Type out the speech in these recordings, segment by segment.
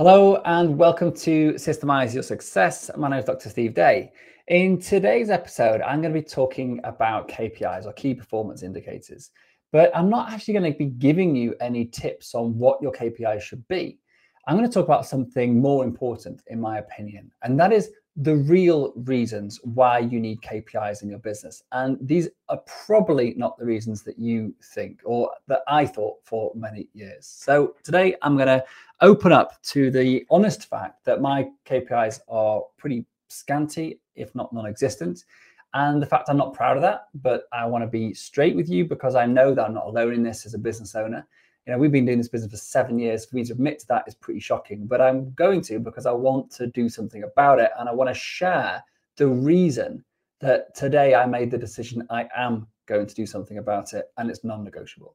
Hello and welcome to Systemize Your Success. My name is Dr. Steve Day. In today's episode, I'm going to be talking about KPIs or key performance indicators, but I'm not actually going to be giving you any tips on what your KPIs should be. I'm going to talk about something more important, in my opinion, and that is the real reasons why you need KPIs in your business. And these are probably not the reasons that you think or that I thought for many years. So today I'm going to open up to the honest fact that my KPIs are pretty scanty, if not non existent. And the fact I'm not proud of that, but I want to be straight with you because I know that I'm not alone in this as a business owner. You know, we've been doing this business for seven years. For me to admit to that is pretty shocking, but I'm going to because I want to do something about it and I want to share the reason that today I made the decision I am going to do something about it and it's non negotiable.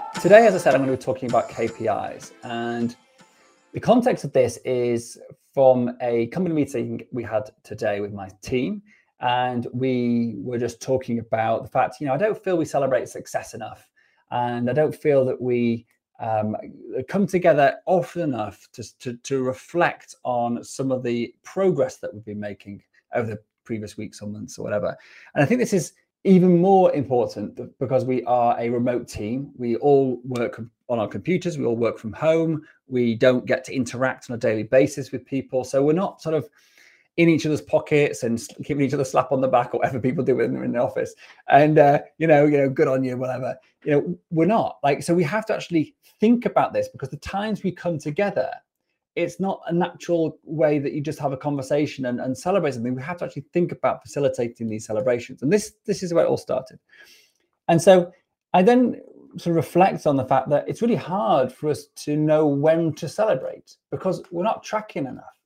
Today, as I said, I'm going to be talking about KPIs. And the context of this is from a company meeting we had today with my team. And we were just talking about the fact, you know, I don't feel we celebrate success enough. And I don't feel that we um, come together often enough to, to, to reflect on some of the progress that we've been making over the previous weeks or months or whatever. And I think this is even more important because we are a remote team. We all work on our computers, we all work from home. We don't get to interact on a daily basis with people. So we're not sort of in each other's pockets and giving each other slap on the back or whatever people do when they're in the office. And uh, you know, you know, good on you, whatever. You know, we're not like so. We have to actually think about this because the times we come together it's not a natural way that you just have a conversation and, and celebrate something. We have to actually think about facilitating these celebrations. And this this is where it all started. And so I then sort of reflect on the fact that it's really hard for us to know when to celebrate because we're not tracking enough.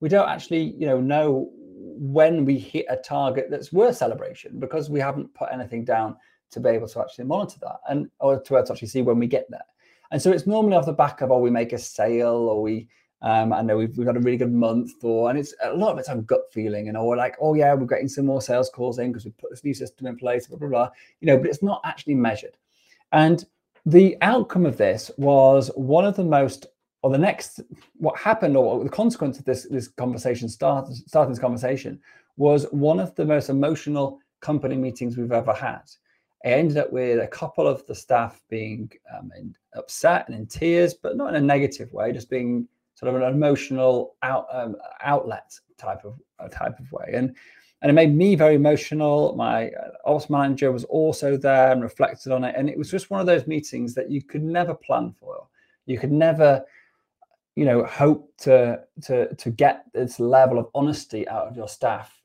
We don't actually, you know, know when we hit a target that's worth celebration because we haven't put anything down to be able to actually monitor that and or to actually see when we get there. And so it's normally off the back of, oh, we make a sale or we um, I know we've, we've had a really good month, or and it's a lot of it's on gut feeling, and or like, oh yeah, we're getting some more sales calls in because we put this new system in place, blah blah blah. You know, but it's not actually measured. And the outcome of this was one of the most, or the next, what happened, or the consequence of this this conversation start starting this conversation was one of the most emotional company meetings we've ever had. I ended up with a couple of the staff being um, upset and in tears, but not in a negative way, just being sort of an emotional out, um, outlet type of uh, type of way. And and it made me very emotional. My uh, ops manager was also there and reflected on it. And it was just one of those meetings that you could never plan for. You could never, you know, hope to to to get this level of honesty out of your staff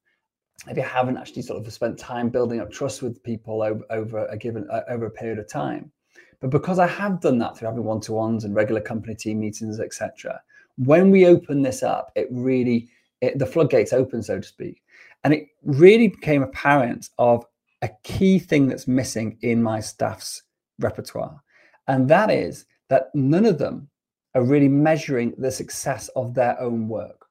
if you haven't actually sort of spent time building up trust with people over, over a given uh, over a period of time. But because I have done that through having one-to-ones and regular company team meetings, etc., when we open this up, it really it, the floodgates open, so to speak, and it really became apparent of a key thing that's missing in my staff's repertoire, and that is that none of them are really measuring the success of their own work.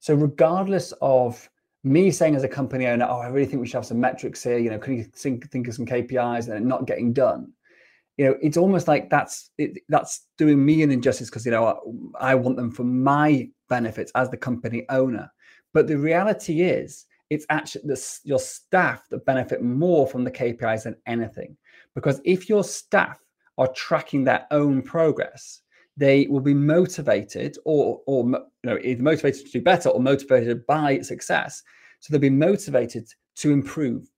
So, regardless of me saying as a company owner, oh, I really think we should have some metrics here. You know, can you think, think of some KPIs and not getting done? You know, it's almost like that's it, that's doing me an injustice because you know I, I want them for my benefits as the company owner. But the reality is, it's actually the, your staff that benefit more from the KPIs than anything. Because if your staff are tracking their own progress, they will be motivated or, or you know, either motivated to do better or motivated by success. So they'll be motivated to improve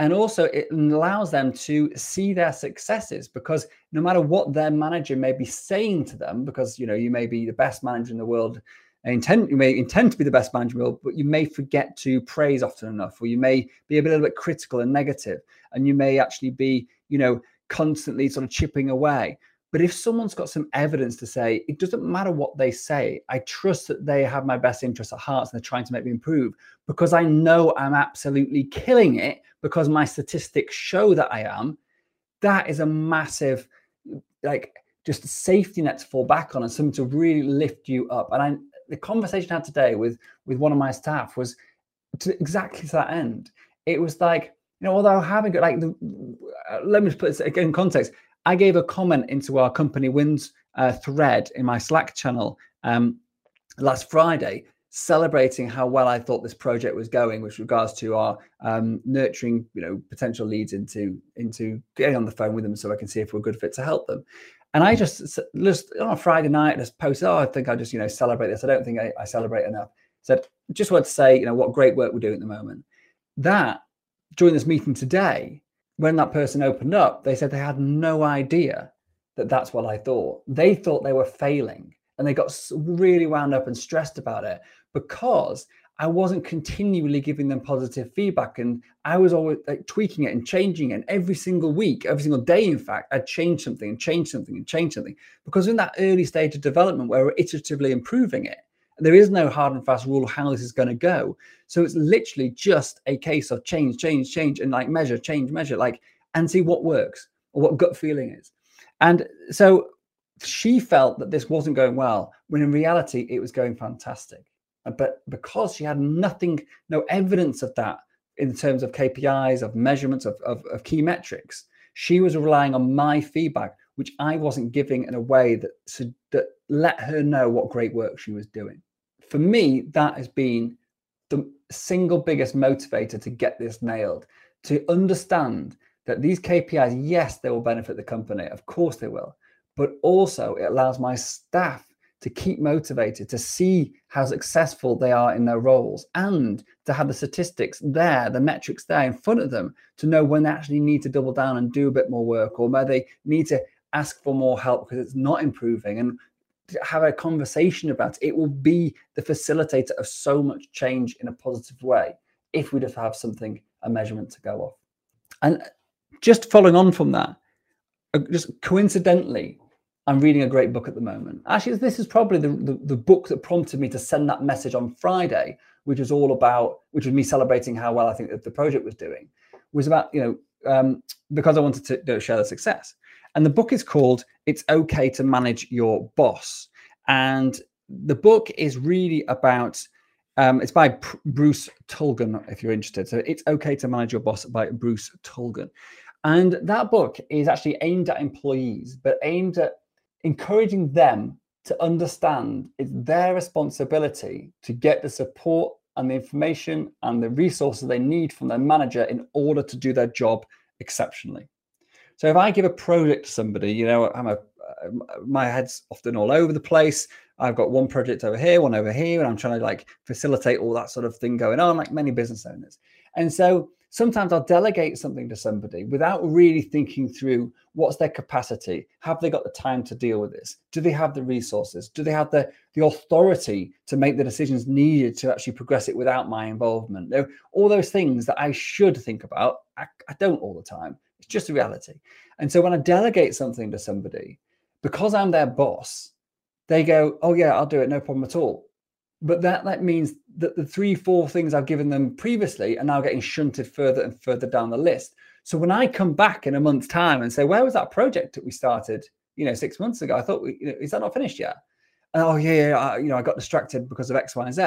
and also it allows them to see their successes because no matter what their manager may be saying to them because you know you may be the best manager in the world intend you may intend to be the best manager in the world but you may forget to praise often enough or you may be a little bit critical and negative and you may actually be you know constantly sort of chipping away But if someone's got some evidence to say, it doesn't matter what they say, I trust that they have my best interests at heart and they're trying to make me improve because I know I'm absolutely killing it because my statistics show that I am. That is a massive, like, just safety net to fall back on and something to really lift you up. And I, the conversation I had today with with one of my staff was to exactly to that end. It was like, you know, although having like the, uh, let me just put this again in context. I gave a comment into our company wins uh, thread in my Slack channel um, last Friday, celebrating how well I thought this project was going with regards to our um, nurturing, you know, potential leads into into getting on the phone with them so I can see if we're a good fit to help them. And I just just on a Friday night just posted, oh, I think I just you know celebrate this. I don't think I, I celebrate enough. Said just want to say, you know, what great work we're doing at the moment. That during this meeting today when that person opened up, they said they had no idea that that's what I thought. They thought they were failing and they got really wound up and stressed about it because I wasn't continually giving them positive feedback and I was always like tweaking it and changing it. And every single week, every single day, in fact, I'd change something and change something and change something because in that early stage of development where we're iteratively improving it, there is no hard and fast rule how this is going to go. So it's literally just a case of change, change, change, and like measure, change, measure, like, and see what works or what gut feeling is. And so she felt that this wasn't going well, when in reality, it was going fantastic. But because she had nothing, no evidence of that in terms of KPIs, of measurements, of, of, of key metrics, she was relying on my feedback, which I wasn't giving in a way that, that let her know what great work she was doing for me, that has been the single biggest motivator to get this nailed, to understand that these KPIs, yes, they will benefit the company. Of course they will. But also, it allows my staff to keep motivated, to see how successful they are in their roles, and to have the statistics there, the metrics there in front of them to know when they actually need to double down and do a bit more work, or where they need to ask for more help because it's not improving. And have a conversation about it. it will be the facilitator of so much change in a positive way if we just have something a measurement to go off and just following on from that uh, just coincidentally i'm reading a great book at the moment actually this is probably the, the, the book that prompted me to send that message on friday which was all about which was me celebrating how well i think that the project was doing was about you know um, because i wanted to you know, share the success and the book is called It's Okay to Manage Your Boss. And the book is really about, um, it's by P- Bruce Tulgan, if you're interested. So It's Okay to Manage Your Boss by Bruce Tulgan. And that book is actually aimed at employees, but aimed at encouraging them to understand it's their responsibility to get the support and the information and the resources they need from their manager in order to do their job exceptionally. So if I give a project to somebody, you know, I'm a um, my head's often all over the place. I've got one project over here, one over here, and I'm trying to like facilitate all that sort of thing going on, like many business owners. And so sometimes I'll delegate something to somebody without really thinking through what's their capacity. Have they got the time to deal with this? Do they have the resources? Do they have the, the authority to make the decisions needed to actually progress it without my involvement? all those things that I should think about, I, I don't all the time. It's just a reality. And so when I delegate something to somebody, because I'm their boss, they go, "Oh yeah, I'll do it, no problem at all." But that that means that the three, four things I've given them previously are now getting shunted further and further down the list. So when I come back in a month's time and say, "Where was that project that we started?" You know, six months ago. I thought, we, you know, is that not finished yet? And, oh yeah, yeah I, you know, I got distracted because of X, Y, and Z.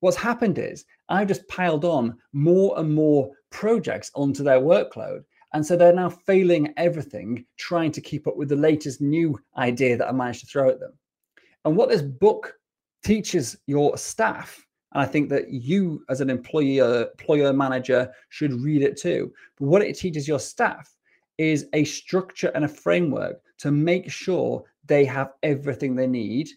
What's happened is I've just piled on more and more projects onto their workload and so they're now failing everything, trying to keep up with the latest new idea that I managed to throw at them. And what this book teaches your staff, and I think that you as an employer, uh, employer manager should read it too. But what it teaches your staff is a structure and a framework to make sure they have everything they need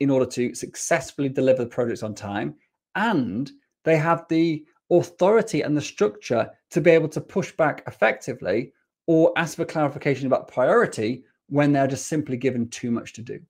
in order to successfully deliver the projects on time and they have the authority and the structure to be able to push back effectively or ask for clarification about priority when they're just simply given too much to do.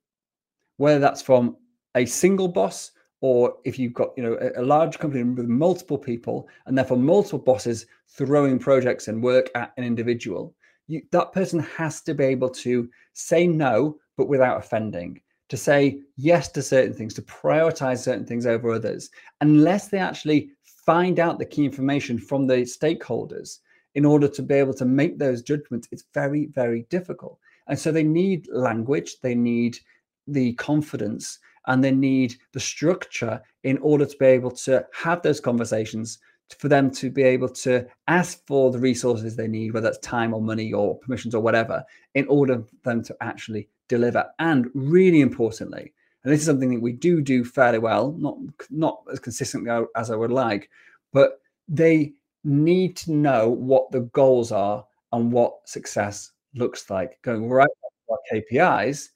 Whether that's from a single boss or if you've got you know a, large company with multiple people and therefore multiple bosses throwing projects and work at an individual, you, that person has to be able to say no, but without offending, to say yes to certain things, to prioritize certain things over others, unless they actually find out the key information from the stakeholders in order to be able to make those judgments. It's very, very difficult. And so they need language, they need the confidence, and they need the structure in order to be able to have those conversations for them to be able to ask for the resources they need, whether that's time or money or permissions or whatever, in order for them to actually deliver. And really importantly, and this is something that we do do fairly well, not not as consistently as I would like, but they need to know what the goals are and what success looks like. Going right to our KPIs,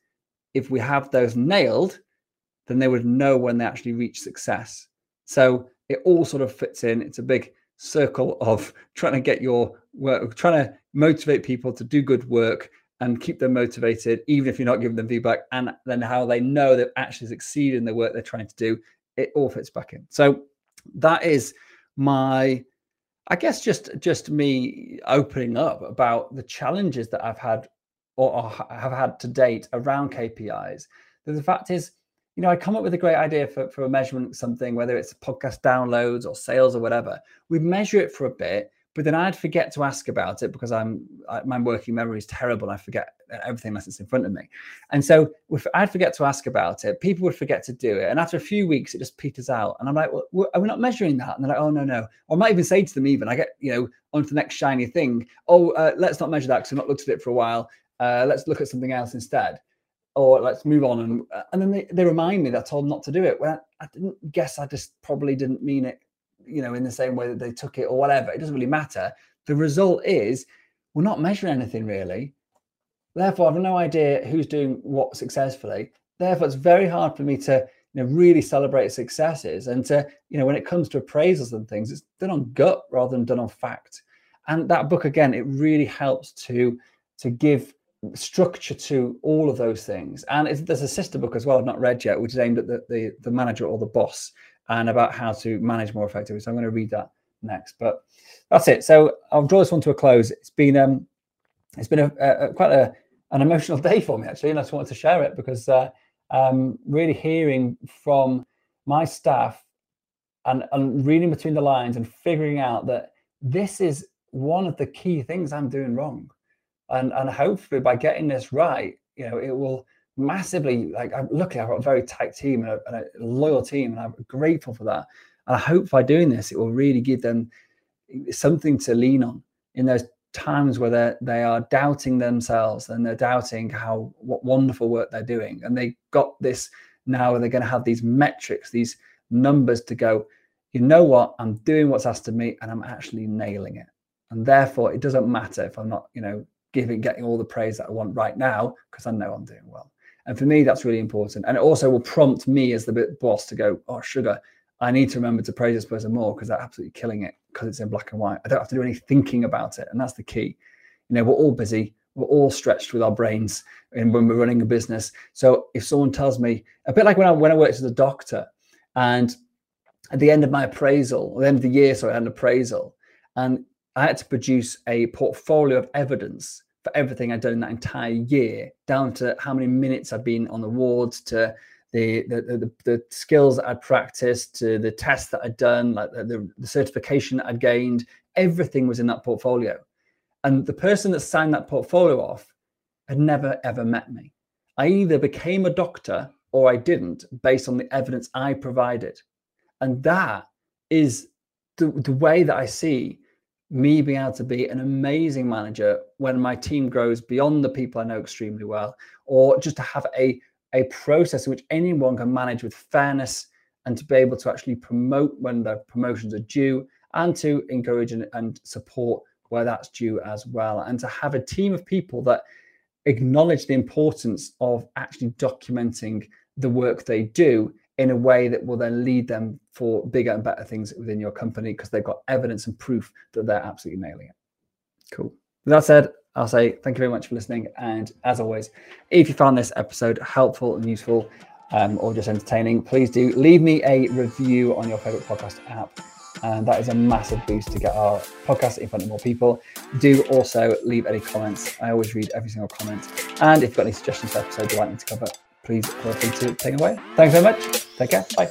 if we have those nailed, then they would know when they actually reach success. So it all sort of fits in. It's a big circle of trying to get your work, trying to motivate people to do good work and keep them motivated, even if you're not giving them feedback, and then how they know they've actually succeeded in the work they're trying to do. It all fits back in. So that is my, I guess, just just me opening up about the challenges that I've had or, or have had to date around KPIs. The fact is, you know, I come up with a great idea for, for a measurement something, whether it's podcast downloads or sales or whatever. We measure it for a bit, but then I'd forget to ask about it because I'm I, my working memory is terrible. I forget everything unless it's in front of me, and so if I'd forget to ask about it, people would forget to do it, and after a few weeks, it just peters out. And I'm like, well, are we not measuring that? And they're like, oh no, no. Or I might even say to them, even I get you know onto the next shiny thing. Oh, uh, let's not measure that because I've not looked at it for a while. Uh, let's look at something else instead or let's move on and and then they, they remind me that I told them not to do it. Well, I didn't guess I just probably didn't mean it, you know, in the same way that they took it or whatever. It doesn't really matter. The result is we're not measuring anything really. Therefore, I have no idea who's doing what successfully. Therefore, it's very hard for me to you know really celebrate successes and to you know when it comes to appraisals and things, it's done on gut rather than done on fact. And that book again, it really helps to to give structure to all of those things. And there's a sister book as well I've not read yet, which is aimed at the, the, the manager or the boss and about how to manage more effectively. So I'm going to read that next. But that's it. So I'll draw this one to a close. It's been um, it's been a, a, quite a, an emotional day for me actually, and I just wanted to share it because uh, um, really hearing from my staff and, and reading between the lines and figuring out that this is one of the key things I'm doing wrong and and hopefully by getting this right, you know, it will massively like I'm lucky I've got a very tight team and a, and a, loyal team, and I'm grateful for that. And I hope by doing this, it will really give them something to lean on in those times where they they are doubting themselves and they're doubting how what wonderful work they're doing, and they got this now. and They're going to have these metrics, these numbers to go. You know what? I'm doing what's asked of me, and I'm actually nailing it. And therefore, it doesn't matter if I'm not, you know, giving getting all the praise that I want right now because I know I'm doing well. And for me, that's really important. And it also will prompt me as the boss to go, oh, sugar, I need to remember to praise this person more because they're absolutely killing it because it's in black and white. I don't have to do any thinking about it. And that's the key. You know, we're all busy. We're all stretched with our brains and when we're running a business. So if someone tells me, a bit like when I when I worked as a doctor and at the end of my appraisal, the end of the year, so I had an appraisal, and I had to produce a portfolio of evidence for everything I'd done that entire year, down to how many minutes I'd been on the wards, to the the, the, the skills that I'd practiced, to the tests that I'd done, like the, the certification that I'd gained. Everything was in that portfolio. And the person that signed that portfolio off had never ever met me. I either became a doctor or I didn't based on the evidence I provided. And that is the, the way that I see me being able to be an amazing manager when my team grows beyond the people I know extremely well, or just to have a, a process in which anyone can manage with fairness and to be able to actually promote when the promotions are due and to encourage and, and support where that's due as well. And to have a team of people that acknowledge the importance of actually documenting the work they do in a way that will then lead them for bigger and better things within your company because they've got evidence and proof that they're absolutely nailing it. Cool. With that said, I'll say thank you very much for listening. And as always, if you found this episode helpful and useful um, or just entertaining, please do leave me a review on your favorite podcast app. And that is a massive boost to get our podcast in front of more people. Do also leave any comments. I always read every single comment. And if you've got any suggestions for episodes you'd like me to cover, please feel free to take away. Thanks very much. Take care. Bye.